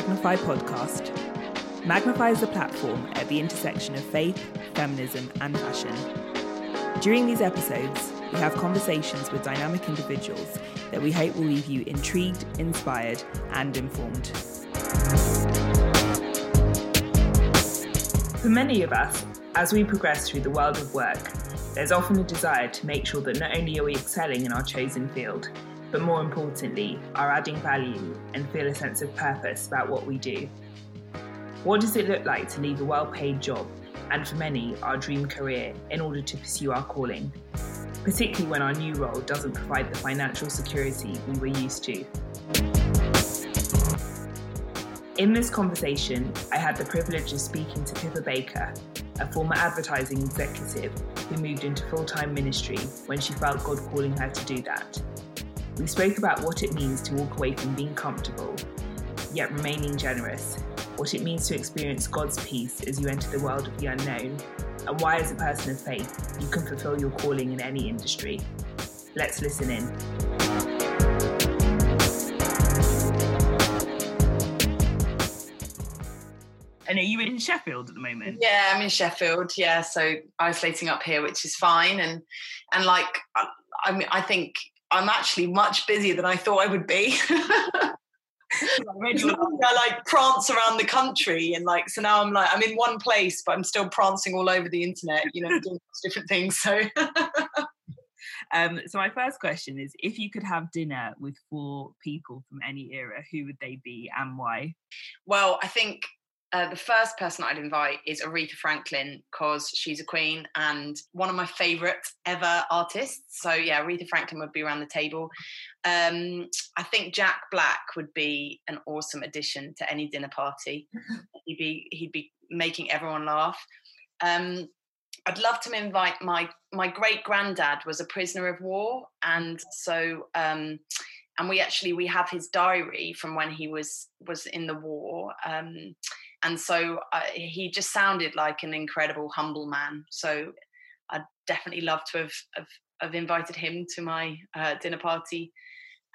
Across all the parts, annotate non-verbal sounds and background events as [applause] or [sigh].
Magnify podcast. Magnify is a platform at the intersection of faith, feminism, and fashion. During these episodes, we have conversations with dynamic individuals that we hope will leave you intrigued, inspired, and informed. For many of us, as we progress through the world of work, there's often a desire to make sure that not only are we excelling in our chosen field, but more importantly, are adding value and feel a sense of purpose about what we do. What does it look like to leave a well paid job and for many, our dream career in order to pursue our calling, particularly when our new role doesn't provide the financial security we were used to? In this conversation, I had the privilege of speaking to Pippa Baker, a former advertising executive who moved into full time ministry when she felt God calling her to do that. We spoke about what it means to walk away from being comfortable, yet remaining generous, what it means to experience God's peace as you enter the world of the unknown, and why, as a person of faith, you can fulfill your calling in any industry. Let's listen in. And are you in Sheffield at the moment? Yeah, I'm in Sheffield. Yeah, so isolating up here, which is fine. And and like, I mean, I think I'm actually much busier than I thought I would be. [laughs] I like prance around the country and like so now I'm like I'm in one place but I'm still prancing all over the internet, you know, doing different things. So [laughs] um, so my first question is if you could have dinner with four people from any era, who would they be and why? Well, I think uh, the first person I'd invite is Aretha Franklin because she's a queen and one of my favourite ever artists. So yeah, Aretha Franklin would be around the table. Um, I think Jack Black would be an awesome addition to any dinner party. [laughs] he'd be he'd be making everyone laugh. Um, I'd love to invite my my great granddad was a prisoner of war, and so um, and we actually we have his diary from when he was was in the war. Um, and so uh, he just sounded like an incredible humble man so i'd definitely love to have have, have invited him to my uh, dinner party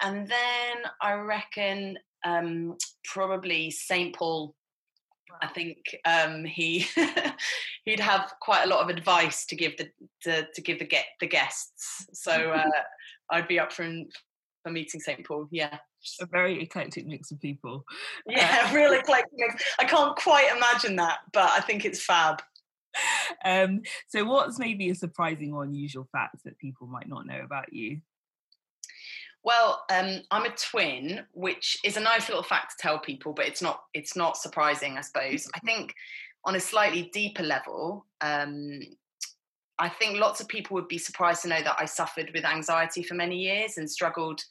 and then i reckon um, probably st paul I think um, he [laughs] he'd have quite a lot of advice to give the to, to give the get the guests. So [laughs] uh, I'd be up for for meeting St Paul. Yeah a very eclectic mix of people. Yeah, uh, [laughs] real eclectic mix. I can't quite imagine that, but I think it's fab. [laughs] Um, so, what's maybe a surprising or unusual fact that people might not know about you? Well, um, I'm a twin, which is a nice little fact to tell people, but it's not it's not surprising, I suppose. I [laughs] think on a slightly deeper level, um, I think lots of people would be surprised to know that I suffered with anxiety for many years and struggled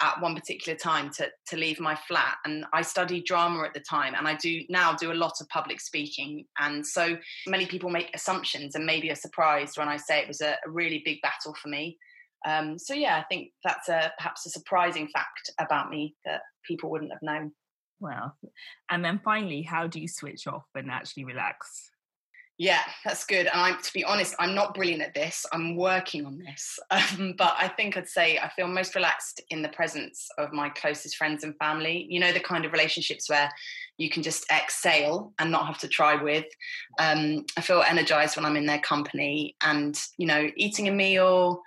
at one particular time to to leave my flat and I studied drama at the time and I do now do a lot of public speaking and so many people make assumptions and maybe are surprised when I say it was a, a really big battle for me. Um, so yeah I think that's a perhaps a surprising fact about me that people wouldn't have known. Well and then finally how do you switch off and actually relax yeah, that's good. And I'm, to be honest, I'm not brilliant at this. I'm working on this. [laughs] Um, but I think I'd say I feel most relaxed in the presence of my closest friends and family. You know, the kind of relationships where you can just exhale and not have to try with. Um, I feel energized when I'm in their company and, you know, eating a meal,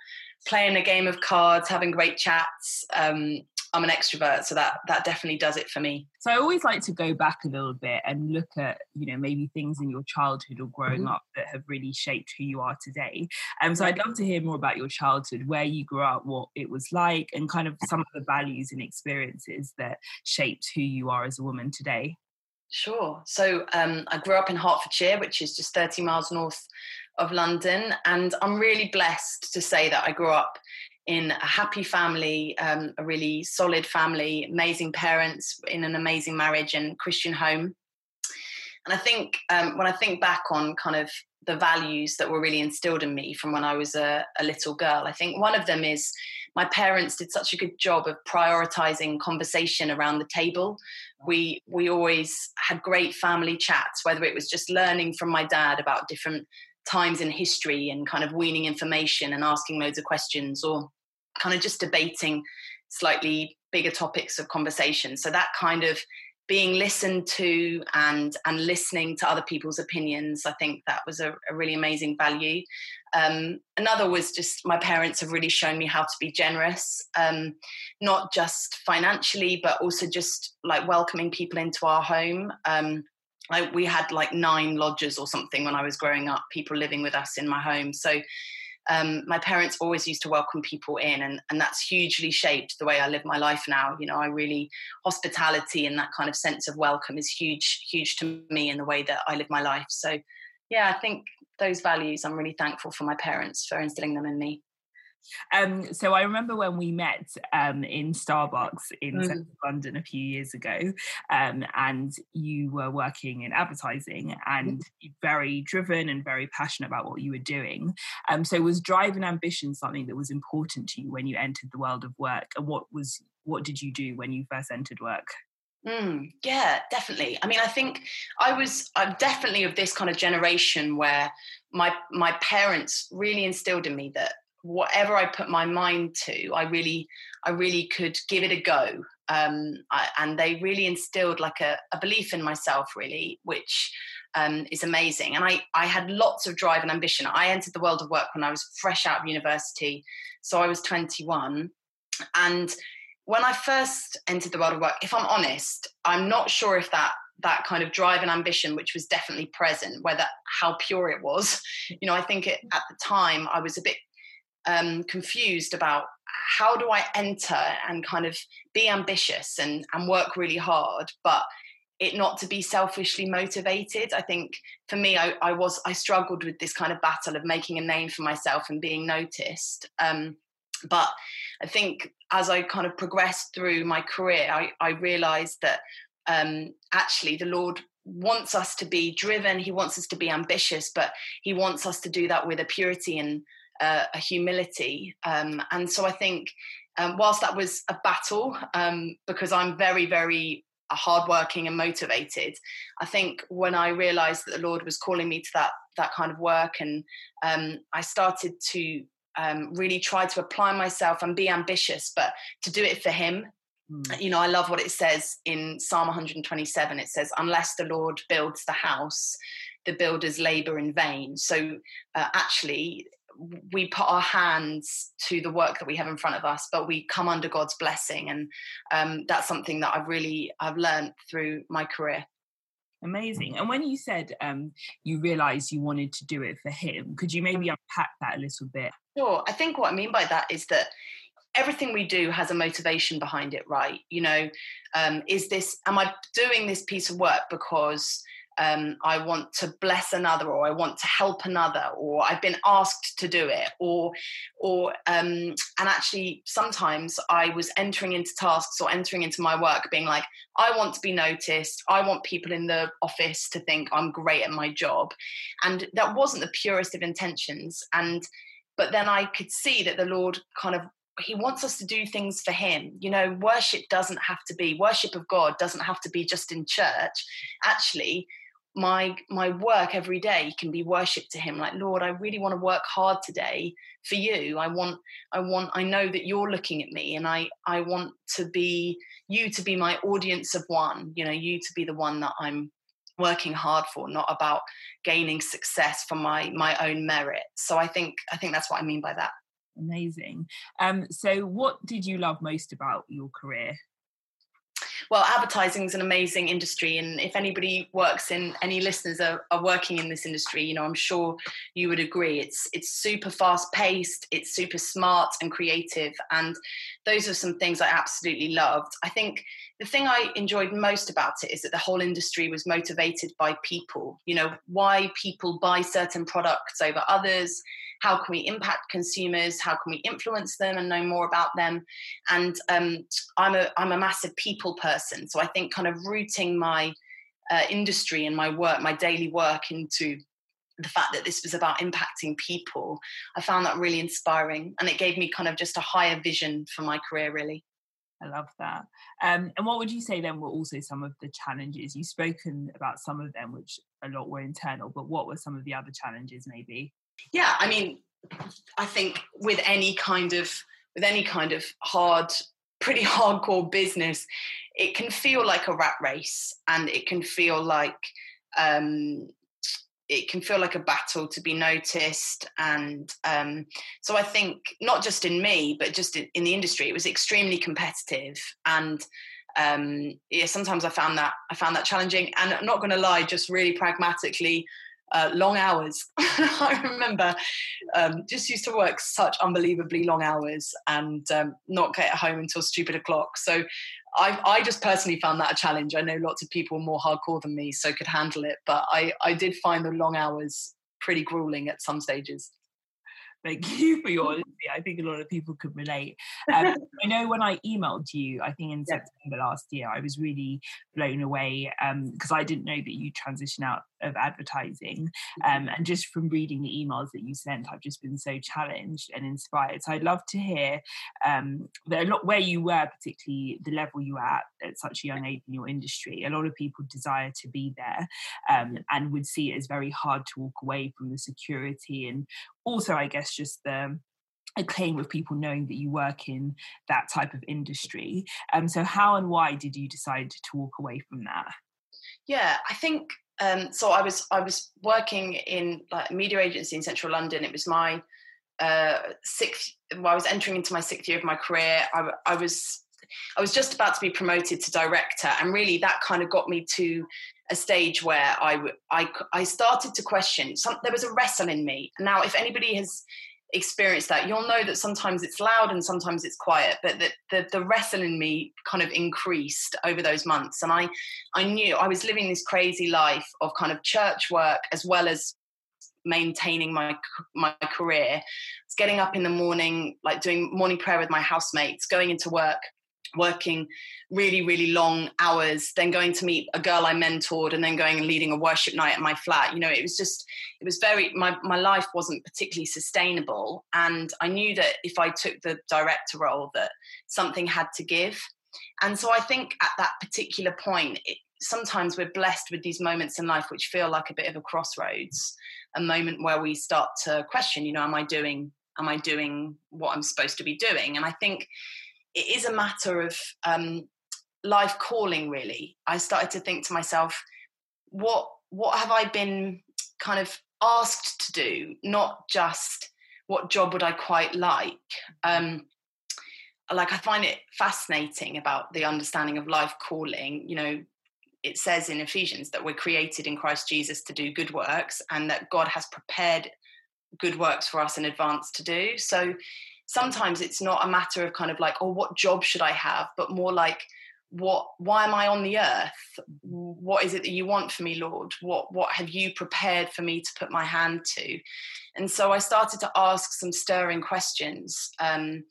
playing a game of cards, having great chats. Um, I'm an extrovert, so that that definitely does it for me. So I always like to go back a little bit and look at you know maybe things in your childhood or growing mm-hmm. up that have really shaped who you are today. Um, so I'd love to hear more about your childhood, where you grew up, what it was like, and kind of some of the values and experiences that shaped who you are as a woman today. Sure. So um, I grew up in Hertfordshire, which is just 30 miles north of London, and I'm really blessed to say that I grew up in a happy family, um, a really solid family, amazing parents, in an amazing marriage and Christian home. And I think um, when I think back on kind of the values that were really instilled in me from when I was a, a little girl, I think one of them is my parents did such a good job of prioritizing conversation around the table. We we always had great family chats, whether it was just learning from my dad about different times in history and kind of weaning information and asking loads of questions, or kind of just debating slightly bigger topics of conversation. So that kind of being listened to and and listening to other people's opinions i think that was a, a really amazing value. Um, another was just my parents have really shown me how to be generous um, not just financially but also just like welcoming people into our home. Um, like we had like nine lodgers or something when i was growing up people living with us in my home. So um, my parents always used to welcome people in and, and that's hugely shaped the way i live my life now. You know i really hospitality and that kind of sense of welcome is huge huge to me in the way that i live my life. So yeah i think those values i'm really thankful for my parents for instilling them in me um, so I remember when we met um, in Starbucks in mm. central London a few years ago, um, and you were working in advertising and very driven and very passionate about what you were doing. Um, so was drive and ambition something that was important to you when you entered the world of work? And what was what did you do when you first entered work? Mm, yeah, definitely. I mean, I think I was I'm definitely of this kind of generation where my my parents really instilled in me that whatever I put my mind to, I really, I really could give it a go. Um, I, and they really instilled like a, a, belief in myself, really, which um, is amazing. And I, I had lots of drive and ambition. I entered the world of work when I was fresh out of university, so I was 21, and when I first entered the world of work, if I'm honest, I'm not sure if that that kind of drive and ambition, which was definitely present, whether how pure it was. [laughs] You know, I think it, at the time I was a bit um, confused about how do I enter and kind of be ambitious and, and work really hard, but it not to be selfishly motivated. I think for me, I, I was I struggled with this kind of battle of making a name for myself and being noticed. Um, but I think as I kind of progressed through my career, I, I realized that um, actually the Lord wants us to be driven. He wants us to be ambitious, but He wants us to do that with a purity and uh, a humility. Um, and so I think, um, whilst that was a battle, um, because I'm very, very hardworking and motivated, I think when I realised that the Lord was calling me to that that kind of work, and um, I started to um, really try to apply myself and be ambitious, but to do it for Him. Mm. You know, I love what it says in Psalm 127. It says, "Unless the Lord builds the house." the builders labor in vain so uh, actually we put our hands to the work that we have in front of us, but we come under God's blessing, and um, that's something that I've really I've learned through my career. Amazing. And when you said um, you realised you wanted to do it for Him, could you maybe unpack that a little bit? Sure. I think what I mean by that is that everything we do has a motivation behind it, right? You know, um, is this? Am I doing this piece of work because? Um, I want to bless another, or I want to help another, or I've been asked to do it, or, or, um, and actually sometimes I was entering into tasks or entering into my work being like, I want to be noticed. I want people in the office to think I'm great at my job, and that wasn't the purest of intentions. And but then I could see that the Lord kind of he wants us to do things for him you know worship doesn't have to be worship of god doesn't have to be just in church actually my my work every day can be worship to him like lord i really want to work hard today for you. I want i want i know that you're looking at me and i i want to be you to be my audience of one you know you to be the one that i'm working hard for not about gaining success for my my own merit. So i think i think that's what i mean by that. Amazing. Um so what did you love most about your career well, advertising is an amazing industry, and if anybody works in any listeners are, are working in this industry, you know, I'm sure you would agree. It's it's super fast paced, it's super smart and creative, and those are some things I absolutely loved. I think the thing I enjoyed most about it is that the whole industry was motivated by people. You know, why people buy certain products over others how can we impact consumers how can we influence them and know more about them and um, i'm a i'm a massive people person so i think kind of rooting my uh, industry and my work my daily work into the fact that this was about impacting people i found that really inspiring and it gave me kind of just a higher vision for my career really I love that. Um, and what would you say then were also some of the challenges? You've spoken about some of them, which a lot were internal, but what were some of the other challenges maybe? Yeah, I mean, I think with any kind of with any kind of hard pretty [laughs] hardcore business, it can feel like a rat race and it can feel like um, it can feel like a battle to be noticed. And um, so i think not just in me but just in, in the industry it was extremely competitive. And um, yeah sometimes i found that i found that challenging. And I'm not going to lie just really pragmatically uh, long hours. [laughs] I remember um, just used to work such unbelievably long hours and um, not get home until stupid o'clock. So I, I just personally found that a challenge. I know lots of people more hardcore than me, so could handle it, but I, I did find the long hours pretty grueling at some stages. Thank [laughs] you for your honesty. I think a lot of people could relate. Um, I know when I emailed you, I think in. [laughs] September last year, I was really blown away because um, I didn't know that you transitioned out of advertising. Um, and just from reading the emails that you sent, I've just been so challenged and inspired. So I'd love to hear um, a lot where you were, particularly the level you were at at such a young age in your industry. A lot of people desire to be there um, and would see it as very hard to walk away from the security and also, I guess, just the acclaim of people knowing that you work in that type of industry. Um, so, how and why did you decide to walk away from that? Yeah, I think um, so. I was I was working in like a media agency in central London. It was my uh, sixth. Well, I was entering into my sixth year of my career. I, I was I was just about to be promoted to director, and really that kind of got me to a stage where I, I, I started to question. Some, there was a wrestle in me. Now, if anybody has experienced that, you'll know that sometimes it's loud and sometimes it's quiet. But the, the, the wrestle in me kind of increased over those months, and I I knew I was living this crazy life of kind of church work as well as maintaining my my career. It's getting up in the morning, like doing morning prayer with my housemates, going into work working really really long hours then going to meet a girl i mentored and then going and leading a worship night at my flat. You know it was just it was very my, my life wasn't particularly sustainable. And i knew that if i took the director role that something had to give. And so i think at that particular point it, sometimes we're blessed with these moments in life which feel like a bit of a crossroads a moment where we start to question you know am i doing am i doing what i'm supposed to be doing? And i think it is a matter of um, life calling really. I started to think to myself what what have i been kind of asked to do? Not just what job would i quite like. Um, like i find it fascinating about the understanding of life calling. You know it says in ephesians that we're created in christ jesus to do good works and that god has prepared good works for us in advance to do. So sometimes it's not a matter of kind of like, oh, what job should I have, but more like, what why am i on the earth? What is it that you want for me lord? What what have you prepared for me to put my hand to? And so i started to ask some stirring questions um,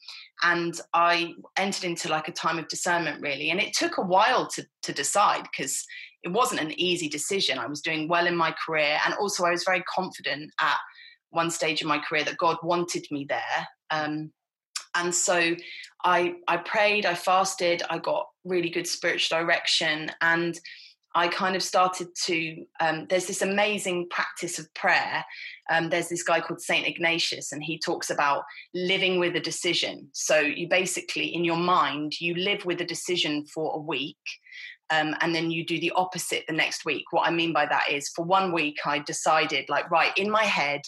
and i entered into like a time of discernment really. And it took a while to to decide because it wasn't an easy decision. I was doing well in my career and also i was very confident at one stage in my career that god wanted me there um, and so I I prayed, I fasted, I got really good spiritual direction, and I kind of started to. Um, there's this amazing practice of prayer. Um, there's this guy called Saint Ignatius, and he talks about living with a decision. So you basically, in your mind, you live with a decision for a week. Um, and then you do the opposite the next week. What I mean by that is, for one week, I decided, like, right, in my head,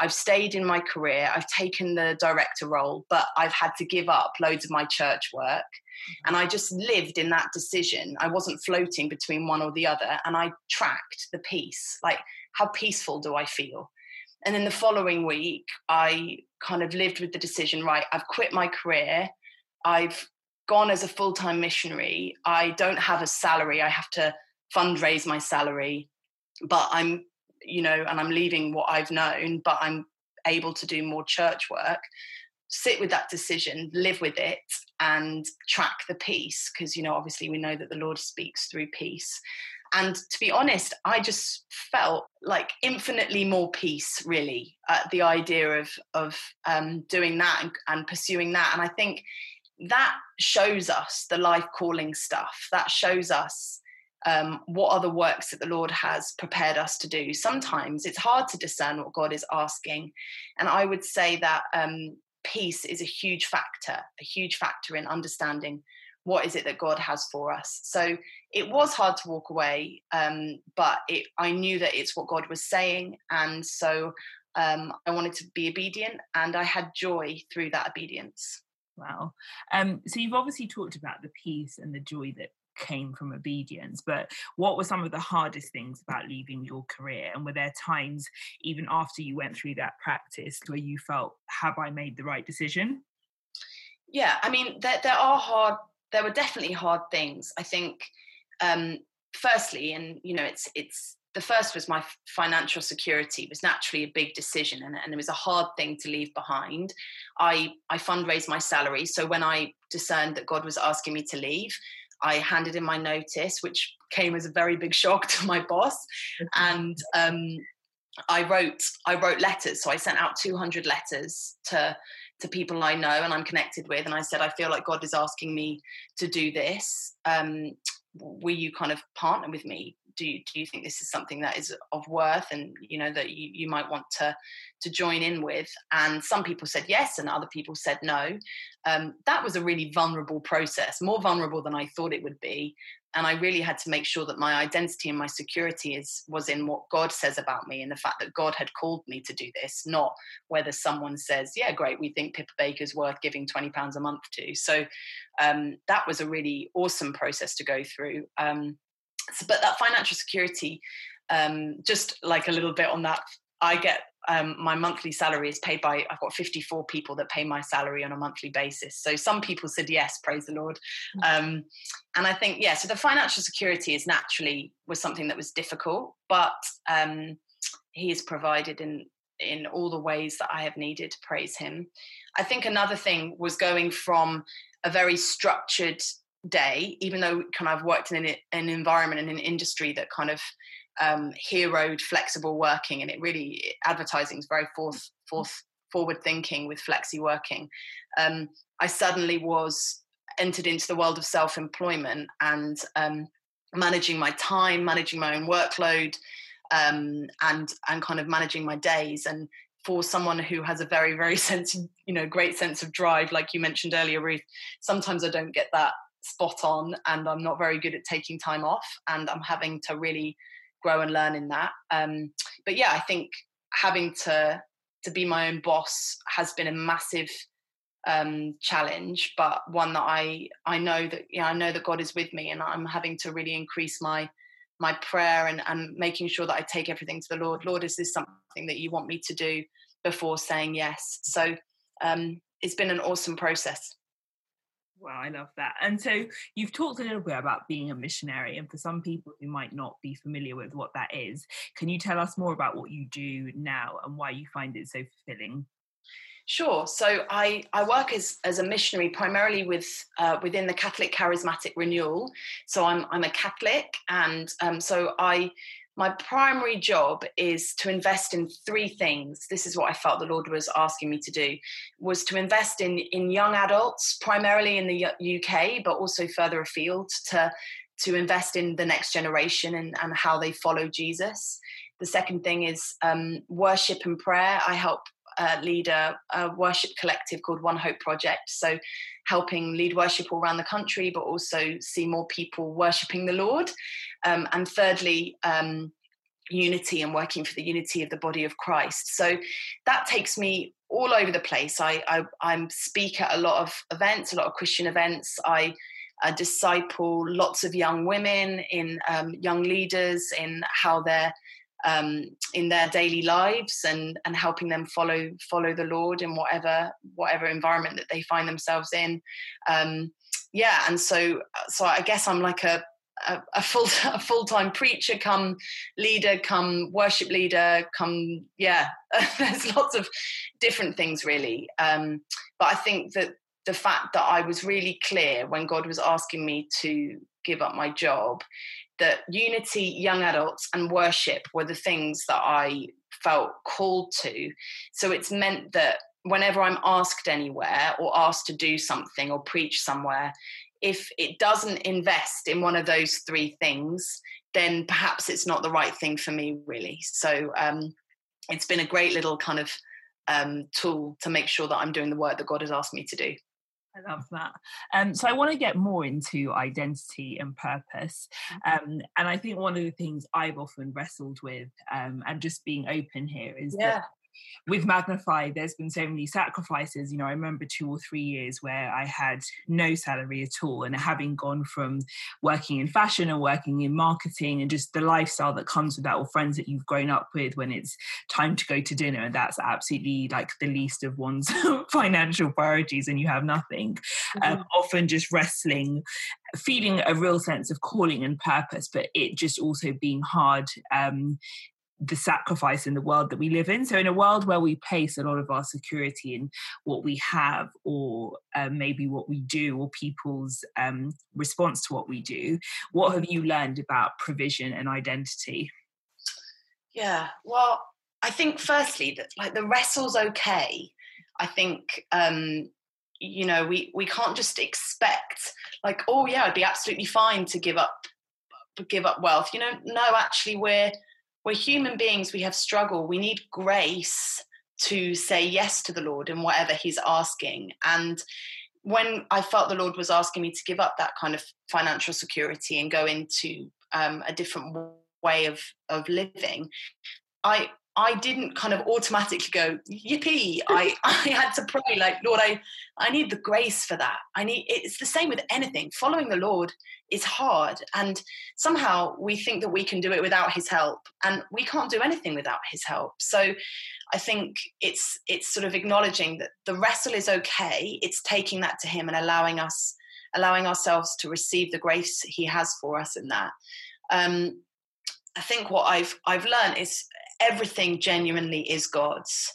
I've stayed in my career, I've taken the director role, but I've had to give up loads of my church work. Mm-hmm. And I just lived in that decision. I wasn't floating between one or the other. And I tracked the peace like, how peaceful do I feel? And then the following week, I kind of lived with the decision right, I've quit my career. I've gone as a full time missionary. I don't have a salary. I have to fundraise my salary, but I'm you know, and I'm leaving what I've known, but I'm able to do more church work, sit with that decision, live with it, and track the peace. Because, you know, obviously we know that the Lord speaks through peace. And to be honest, I just felt like infinitely more peace, really, at the idea of of um, doing that and, and pursuing that. And I think that shows us the life calling stuff. That shows us um, what are the works that the Lord has prepared us to do. Sometimes it's hard to discern what God is asking. And I would say that um, peace is a huge factor, a huge factor in understanding what is it that God has for us. So it was hard to walk away, um, but it, I knew that it's what God was saying, and so um, I wanted to be obedient, and I had joy through that obedience. Wow. Um, so you've obviously talked about the peace and the joy that came from obedience, but what were some of the hardest things about leaving your career? And were there times, even after you went through that practice, where you felt, have I made the right decision? Yeah, I mean, there, there are hard, there were definitely hard things. I think, um, firstly, and you know, it's, it's, the first was my financial security it was naturally a big decision and, and, it was a hard thing to leave behind i i fundraised my salary so when i discerned that god was asking me to leave I handed in my notice, which came as a very big shock to my boss, and um, I wrote I wrote letters. So I sent out 200 letters to to people I know and I'm connected with, and I said I feel like God is asking me to do this. Um, will you kind of partner with me? Do you, do you think this is something that is of worth and you know that you, you might want to to join in with? And some people said yes, and other people said no. Um, that was a really vulnerable process, more vulnerable than I thought it would be and I really had to make sure that my identity and my security is was in what God says about me and the fact that God had called me to do this, not whether someone says, "Yeah, great, we think Pippa Baker's worth giving twenty pounds a month to." So um, that was a really awesome process to go through. Um, so, but that financial security, um, just like a little bit on that, I get um, my monthly salary is paid by i've got 54 people that pay my salary on a monthly basis. So some people said yes praise the lord. Mm. um, and i think yeah so the financial security is naturally was something that was difficult but um, he has provided in in all the ways that i have needed to praise him. I think another thing was going from a very structured day even though kind of I've worked in an, an environment and an industry that kind of um, heroed flexible working, and it really advertising is very forth, forth forward thinking with flexi working. Um, I suddenly was entered into the world of self employment and um, managing my time, managing my own workload, um, and and kind of managing my days. And for someone who has a very very [laughs] sense, you know, great sense of drive, like you mentioned earlier, Ruth, sometimes I don't get that spot on, and I'm not very good at taking time off, and I'm having to really grow and learn in that. Um, but yeah, I think having to to be my own boss has been a massive um, challenge, but one that I I know that yeah I know that God is with me, and I'm having to really increase my my prayer and and making sure that I take everything to the Lord. Lord, is this something that you want me to do before saying yes? So um, it's been an awesome process. Wow, I love that. And so you've talked a little bit about being a missionary, and for some people who might not be familiar with what that is, can you tell us more about what you do now and why you find it so fulfilling? Sure. So I, I work as, as a missionary primarily with uh, within the Catholic Charismatic Renewal. So I'm I'm a Catholic, and um, so I my primary job is to invest in three things. This is what i felt the lord was asking me to do was to invest in in young adults primarily in the uk but also further afield to to invest in the next generation and, and how they follow jesus. The second thing is um, worship and prayer. I help uh, lead a, worship collective called One Hope Project. So, helping lead worship all around the country, but also see more people worshipping the Lord. Um, and thirdly, um, unity and working for the unity of the body of Christ. So that takes me all over the place. I, I I speak at a lot of events, a lot of Christian events. I uh, disciple lots of young women in um, young leaders in how they're um, in their daily lives and and helping them follow follow the Lord in whatever whatever environment that they find themselves in. Um, yeah, and so so I guess I'm like a a, full a full [laughs] time preacher, come leader, come worship leader, come yeah. [laughs] there's lots of different things really, um, but I think that the fact that I was really clear when God was asking me to give up my job that unity, young adults, and worship were the things that I felt called to. So it's meant that whenever I'm asked anywhere or asked to do something or preach somewhere, if it doesn't invest in one of those three things, then perhaps it's not the right thing for me, really. So um, it's been a great little kind of um, tool to make sure that I'm doing the work that God has asked me to do. I love that. Um, so I want to get more into identity and purpose. Mm-hmm. Um, and I think one of the things I've often wrestled with, um, and just being open here, is yeah. that with Magnify, there's been so many sacrifices. You know, I remember two or three years where I had no salary at all, and having gone from working in fashion and working in marketing and just the lifestyle that comes with that, or friends that you've grown up with when it's time to go to dinner, and that's absolutely like the least of one's [laughs] financial priorities, and you have nothing. Um, mm-hmm. Um, often just wrestling, feeling a real sense of calling and purpose, but it just also being hard um, the sacrifice in the world that we live in. So, in a world where we place a lot of our security in what we have, or um, maybe what we do, or people's um, response to what we do, what have you learned about provision and identity? Yeah, well, I think firstly that like the wrestle's okay. I think um, you know we we can't just expect like oh yeah, I'd be absolutely fine to give up give up wealth. You know, no, actually we're we're human beings, we have struggle, we need grace to say yes to the Lord in whatever He's asking. And when I felt the Lord was asking me to give up that kind of financial security and go into um, a different way of of living, I I didn't kind of automatically go yippee. I [laughs] I had to pray like Lord, I I need the grace for that. I need it's the same with anything. Following the Lord is hard, and somehow we think that we can do it without His help, and we can't do anything without His help. So I think it's it's sort of acknowledging that the wrestle is okay. It's taking that to Him and allowing us allowing ourselves to receive the grace He has for us in that. Um, I think what I've I've learned is everything genuinely is God's.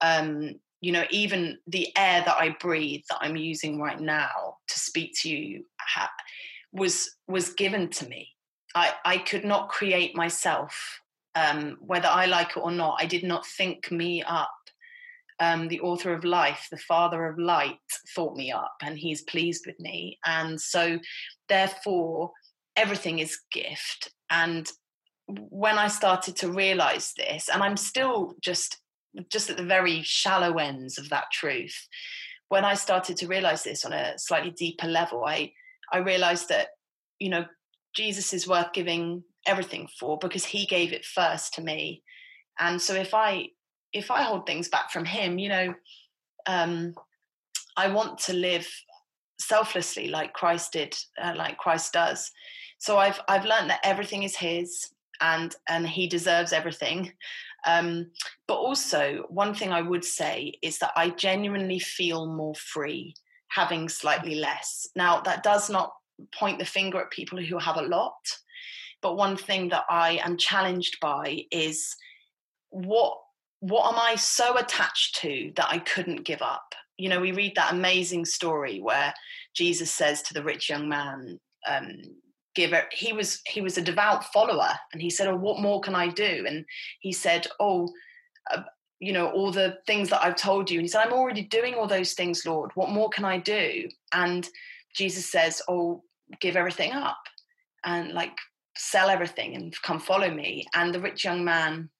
Um, you know, even the air that I breathe that I'm using right now to speak to you was was given to me. I, I could not create myself, um, whether I like it or not. I did not think me up. Um, the author of life, the father of light, thought me up, and he's pleased with me. And so, therefore, everything is gift. And when I started to realize this, and I'm still just just at the very shallow ends of that truth, when I started to realize this on a slightly deeper level, I I realized that you know Jesus is worth giving everything for because he gave it first to me. And so if I if I hold things back from him, you know, um, I want to live selflessly like Christ did, uh, like Christ does. So I've I've learned that everything is his and and he deserves everything. Um, but also, one thing I would say is that I genuinely feel more free having slightly less. Now, that does not point the finger at people who have a lot, but one thing that I am challenged by is what what am I so attached to that I couldn't give up? You know, we read that amazing story where Jesus says to the rich young man, um, give it he was he was a devout follower and he said oh what more can i do? And he said oh uh, you know all the things that i've told you. And he said i'm already doing all those things lord. What more can i do? And jesus says oh give everything up and like sell everything and come follow me. And the rich young man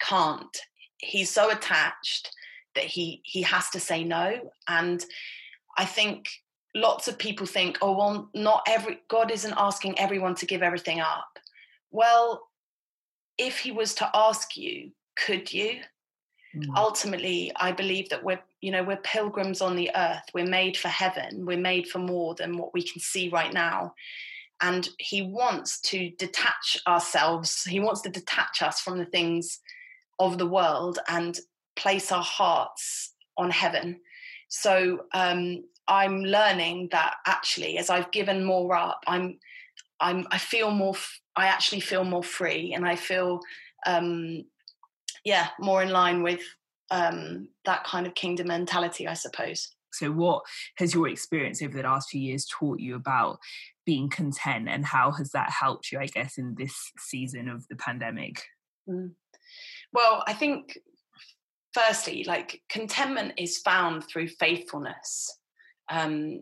can't. He's so attached that he he has to say no. And i think lots of people think, oh, well, not every, God isn't asking everyone to give everything up. Well, if He was to ask you, could you? Mm. Ultimately, I believe that we're, you know, we're pilgrims on the earth. We're made for heaven. We're made for more than what we can see right now. And He wants to detach ourselves, He wants to detach us from the things of the world and place our hearts on heaven. So um, I'm learning that actually, as I've given more up, I'm, I'm, I feel more. I actually feel more free, and I feel, um, yeah, more in line with um, that kind of kingdom mentality, I suppose. So, what has your experience over the last few years taught you about being content, and how has that helped you, I guess, in this season of the pandemic? Mm. Well, I think firstly, like contentment is found through faithfulness um,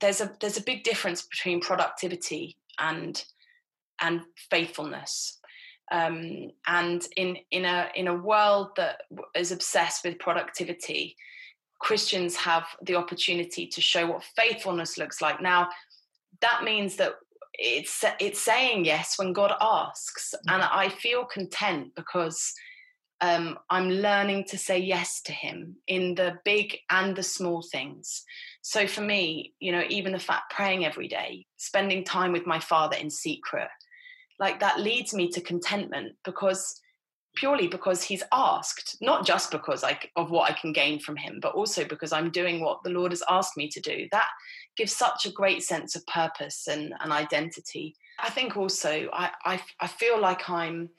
there's a there's a big difference between productivity and and faithfulness. Um, and in in a in a world that is obsessed with productivity, Christians have the opportunity to show what faithfulness looks like. Now, that means that it's it's saying yes when God asks, mm. and I feel content because um, I'm learning to say yes to Him in the big and the small things. So for me, you know, even the fact praying every day, spending time with my Father in secret, like that leads me to contentment because purely because he's asked not just because I, of what i can gain from him but also because i'm doing what the lord has asked me to do. That gives such a great sense of purpose and, and identity. I think also i, I, I feel like i'm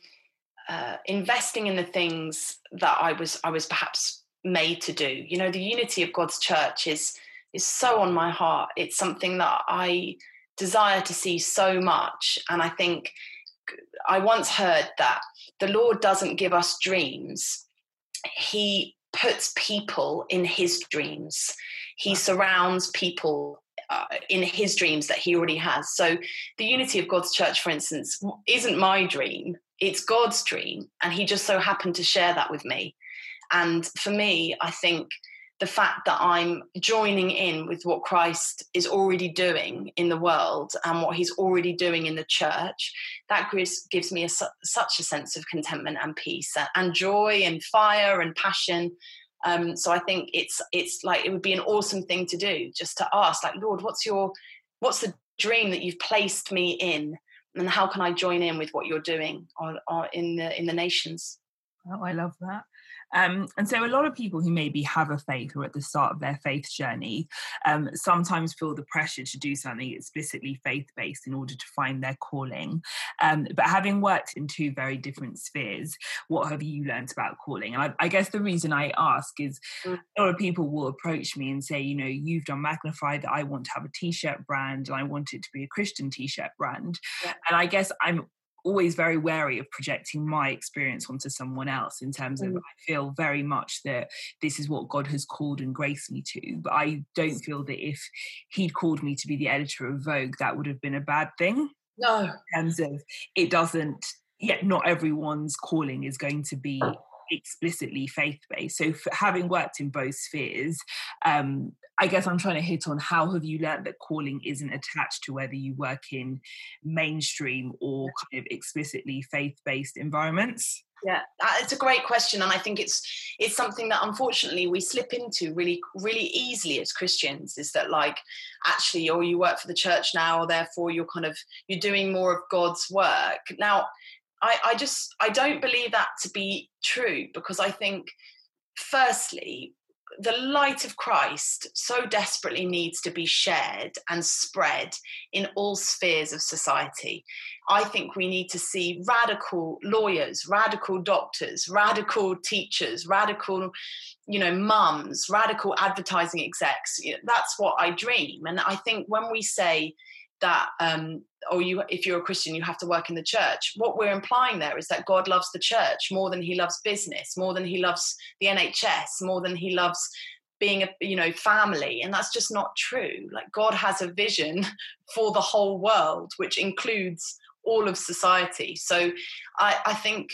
uh, investing in the things that i was i was perhaps made to do. You know the unity of god's church is is so on my heart it's something that i desire to see so much and i think I once heard that the Lord doesn't give us dreams, He puts people in His dreams. He surrounds people uh, in His dreams that He already has. So, the unity of God's church, for instance, isn't my dream, it's God's dream. And He just so happened to share that with me. And for me, I think the fact that I'm joining in with what Christ is already doing in the world and what he's already doing in the church, that gives, gives me a, such a sense of contentment and peace and joy and fire and passion. Um, so I think it's it's like it would be an awesome thing to do, just to ask, like, Lord, what's your what's the dream that you've placed me in, and how can I join in with what you're doing on in the in the nations? Oh, I love that. Um, and so, a lot of people who maybe have a faith or at the start of their faith journey um, sometimes feel the pressure to do something explicitly faith based in order to find their calling. Um, but having worked in two very different spheres, what have you learned about calling? And I, I guess the reason I ask is mm. a lot of people will approach me and say, you know, you've done Magnify that I want to have a t shirt brand and I want it to be a Christian t shirt brand. Yeah. And I guess I'm always very wary of projecting my experience onto someone else in terms of mm. I feel very much that this is what God has called and graced me to. But I don't feel that if he'd called me to be the editor of Vogue, that would have been a bad thing. No. In terms of it doesn't yet not everyone's calling is going to be explicitly faith based. So, having worked in both spheres, um, I guess I'm trying to hit on how have you learned that calling isn't attached to whether you work in mainstream or kind of explicitly faith based environments? Yeah, it's a great question, and I think it's it's something that unfortunately we slip into really really easily as Christians. Is that like actually, or oh, you work for the church now, or therefore you're kind of you're doing more of God's work now. I, I just I don't believe that to be true because I think firstly the light of Christ so desperately needs to be shared and spread in all spheres of society. I think we need to see radical lawyers, radical doctors, radical teachers, radical, you know, mums, radical advertising execs. That's what I dream. And I think when we say that um, or you if you're a christian you have to work in the church. What we're implying there is that god loves the church more than he loves business more than he loves the nhs more than he loves being a you know family. And that's just not true. Like god has a vision [laughs] for the whole world which includes all of society. So i i think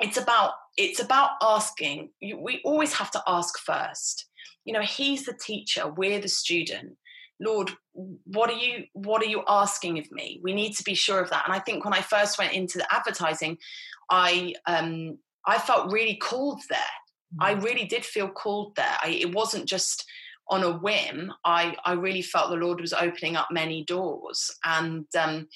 it's about it's about asking we always have to ask first. You know he's the teacher we're the student lord what are you what are you asking of me? We need to be sure of that. And i think when i first went into the advertising i um i felt really called there. Mm-hmm. i really did feel called there. I, it wasn't just on a whim. I i really felt the lord was opening up many doors and um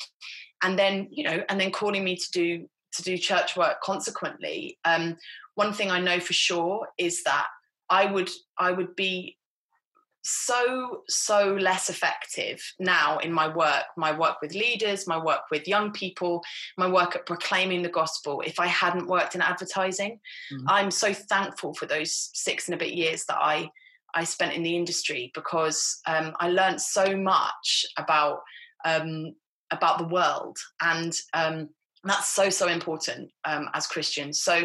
and then you know and then calling me to do to do church work consequently. Um one thing i know for sure is that i would i would be so so less effective now in my work. My work with leaders my work with young people my work at proclaiming the gospel. If i hadn't worked in advertising mm-hmm. i'm so thankful for those six and a bit years that i i spent in the industry because um, i learned so much about um, about the world. And um, that's so so important um, as christians. So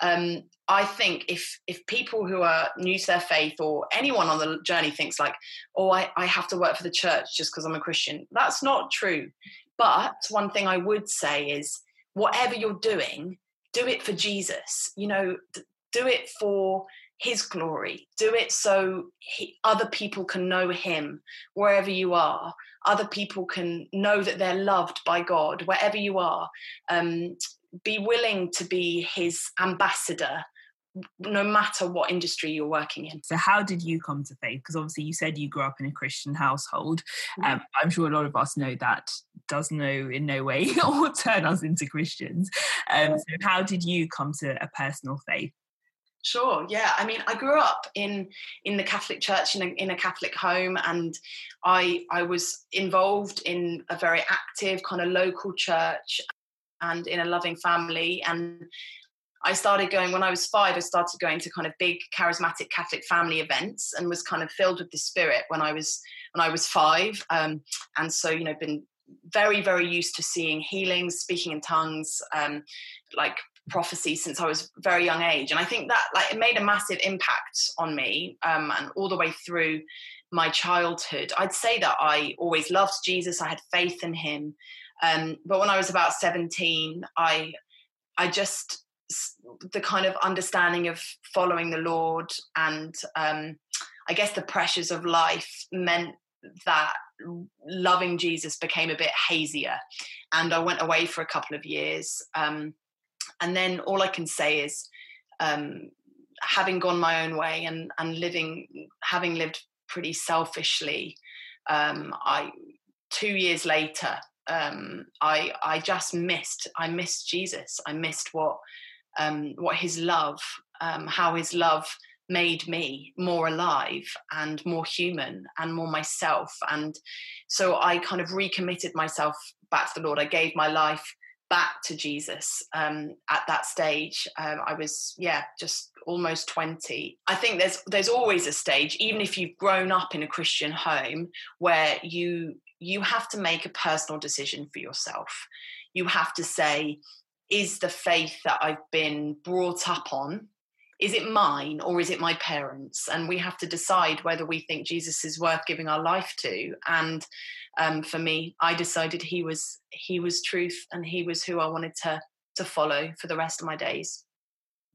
um, I think if if people who are new to their faith or anyone on the journey thinks like, oh, I, I have to work for the church just because I'm a Christian, that's not true. But one thing I would say is whatever you're doing, do it for Jesus. You know, do it for his glory. Do it so he, other people can know him wherever you are. Other people can know that they're loved by God wherever you are. Um, be willing to be his ambassador no matter what industry you're working in. So, how did you come to faith? Because obviously, you said you grew up in a Christian household. Mm-hmm. Um, I'm sure a lot of us know that does no in no way [laughs] or turn us into Christians. Um, so, how did you come to a personal faith? Sure. Yeah. I mean, I grew up in in the Catholic Church in a, in a Catholic home, and I I was involved in a very active kind of local church and in a loving family and I started going when I was five. I started going to kind of big charismatic Catholic family events and was kind of filled with the Spirit when I was when I was five. Um, and so you know, been very very used to seeing healings, speaking in tongues, um, like prophecy since I was very young age. And I think that like it made a massive impact on me um, and all the way through my childhood. I'd say that I always loved Jesus. I had faith in him. Um, but when I was about 17, I I just the kind of understanding of following the Lord and um, I guess the pressures of life meant that loving Jesus became a bit hazier. And I went away for a couple of years. Um, and then all I can say is, um, having gone my own way and, and living, having lived pretty selfishly, um, I two years later, um, I I just missed I missed Jesus. I missed what um, what his love, um, how his love made me more alive and more human and more myself. And so I kind of recommitted myself back to the Lord. I gave my life back to Jesus um, at that stage. Um, I was, yeah, just almost 20. I think there's there's always a stage, even if you've grown up in a Christian home, where you you have to make a personal decision for yourself. You have to say, is the faith that I've been brought up on is it mine or is it my parents and we have to decide whether we think jesus is worth giving our life to and um, for me i decided he was he was truth and he was who i wanted to to follow for the rest of my days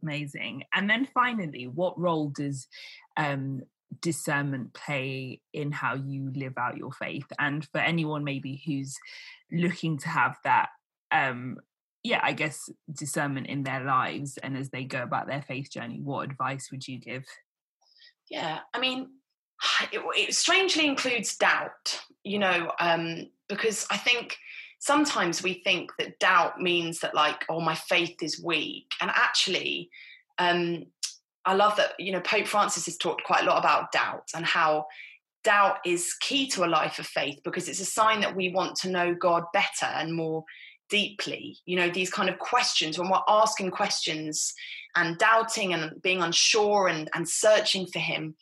amazing and then finally what role does um, discernment play in how you live out your faith and for anyone maybe who's looking to have that um, yeah, I guess discernment in their lives and as they go about their faith journey, what advice would you give? Yeah, I mean, [sighs] it, it strangely includes doubt, you know, um, because I think sometimes we think that doubt means that, like, oh, my faith is weak. And actually, um, I love that, you know, Pope Francis has talked quite a lot about doubt and how doubt is key to a life of faith because it's a sign that we want to know God better and more deeply you know these kind of questions when we're asking questions and doubting and being unsure and, and searching for him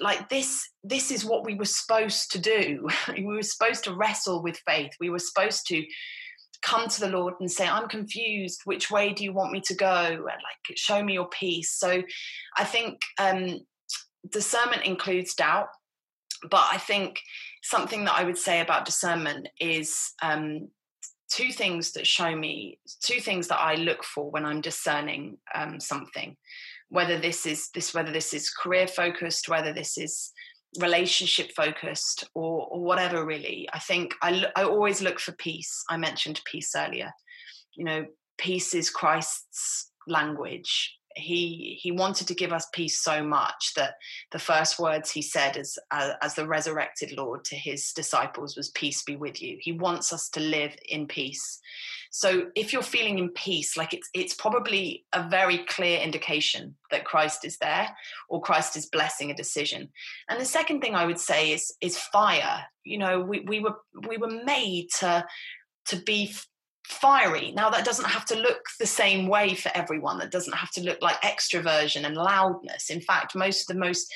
like this this is what we were supposed to do. [laughs] We were supposed to wrestle with faith. We were supposed to come to the lord and say i'm confused. Which way do you want me to go? And like show me your peace. So i think um discernment includes doubt but i think something that i would say about discernment is um two things that show me two things that i look for when i'm discerning um, something whether this is this whether this is career focused whether this is relationship focused or, or whatever really. I think I, I always look for peace. I mentioned peace earlier. You know peace is christ's language. He he wanted to give us peace so much that the first words he said as uh, as the resurrected lord to his disciples was peace be with you. He wants us to live in peace so if you're feeling in peace like it's it's probably a very clear indication that christ is there or christ is blessing a decision and the second thing i would say is is fire you know we, we were we were made to to be fiery. Now, that doesn't have to look the same way for everyone. That doesn't have to look like extroversion and loudness. In fact, most of the most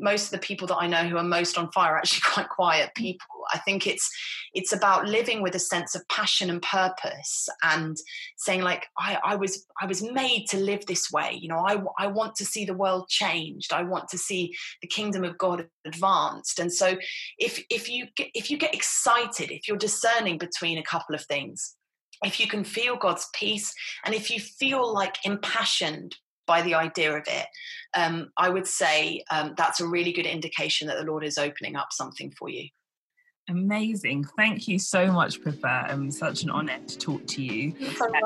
most of the people that I know who are most on fire are actually [laughs] quite quiet mm. people. I think it's it's about living with a sense of passion and purpose and saying like I, I was I was made to live this way. You know, I I want to see the world changed. I want to see the kingdom of God advanced. And so if if you get, if you get excited, if you're discerning between a couple of things, if you can feel God's peace and if you feel like impassioned by the idea of it, um, I would say um, that's a really good indication that the Lord is opening up something for you. Amazing. Thank you so much, Pippa. Um, such an honour to talk to you.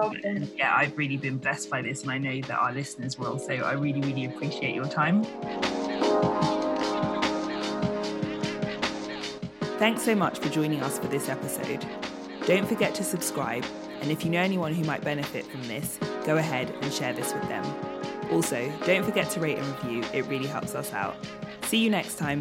Um, yeah, I've really been blessed by this, and I know that our listeners will. So I really, really appreciate your time. Thanks so much for joining us for this episode. Don't forget to subscribe, and if you know anyone who might benefit from this, go ahead and share this with them. Also, don't forget to rate and review, it really helps us out. See you next time.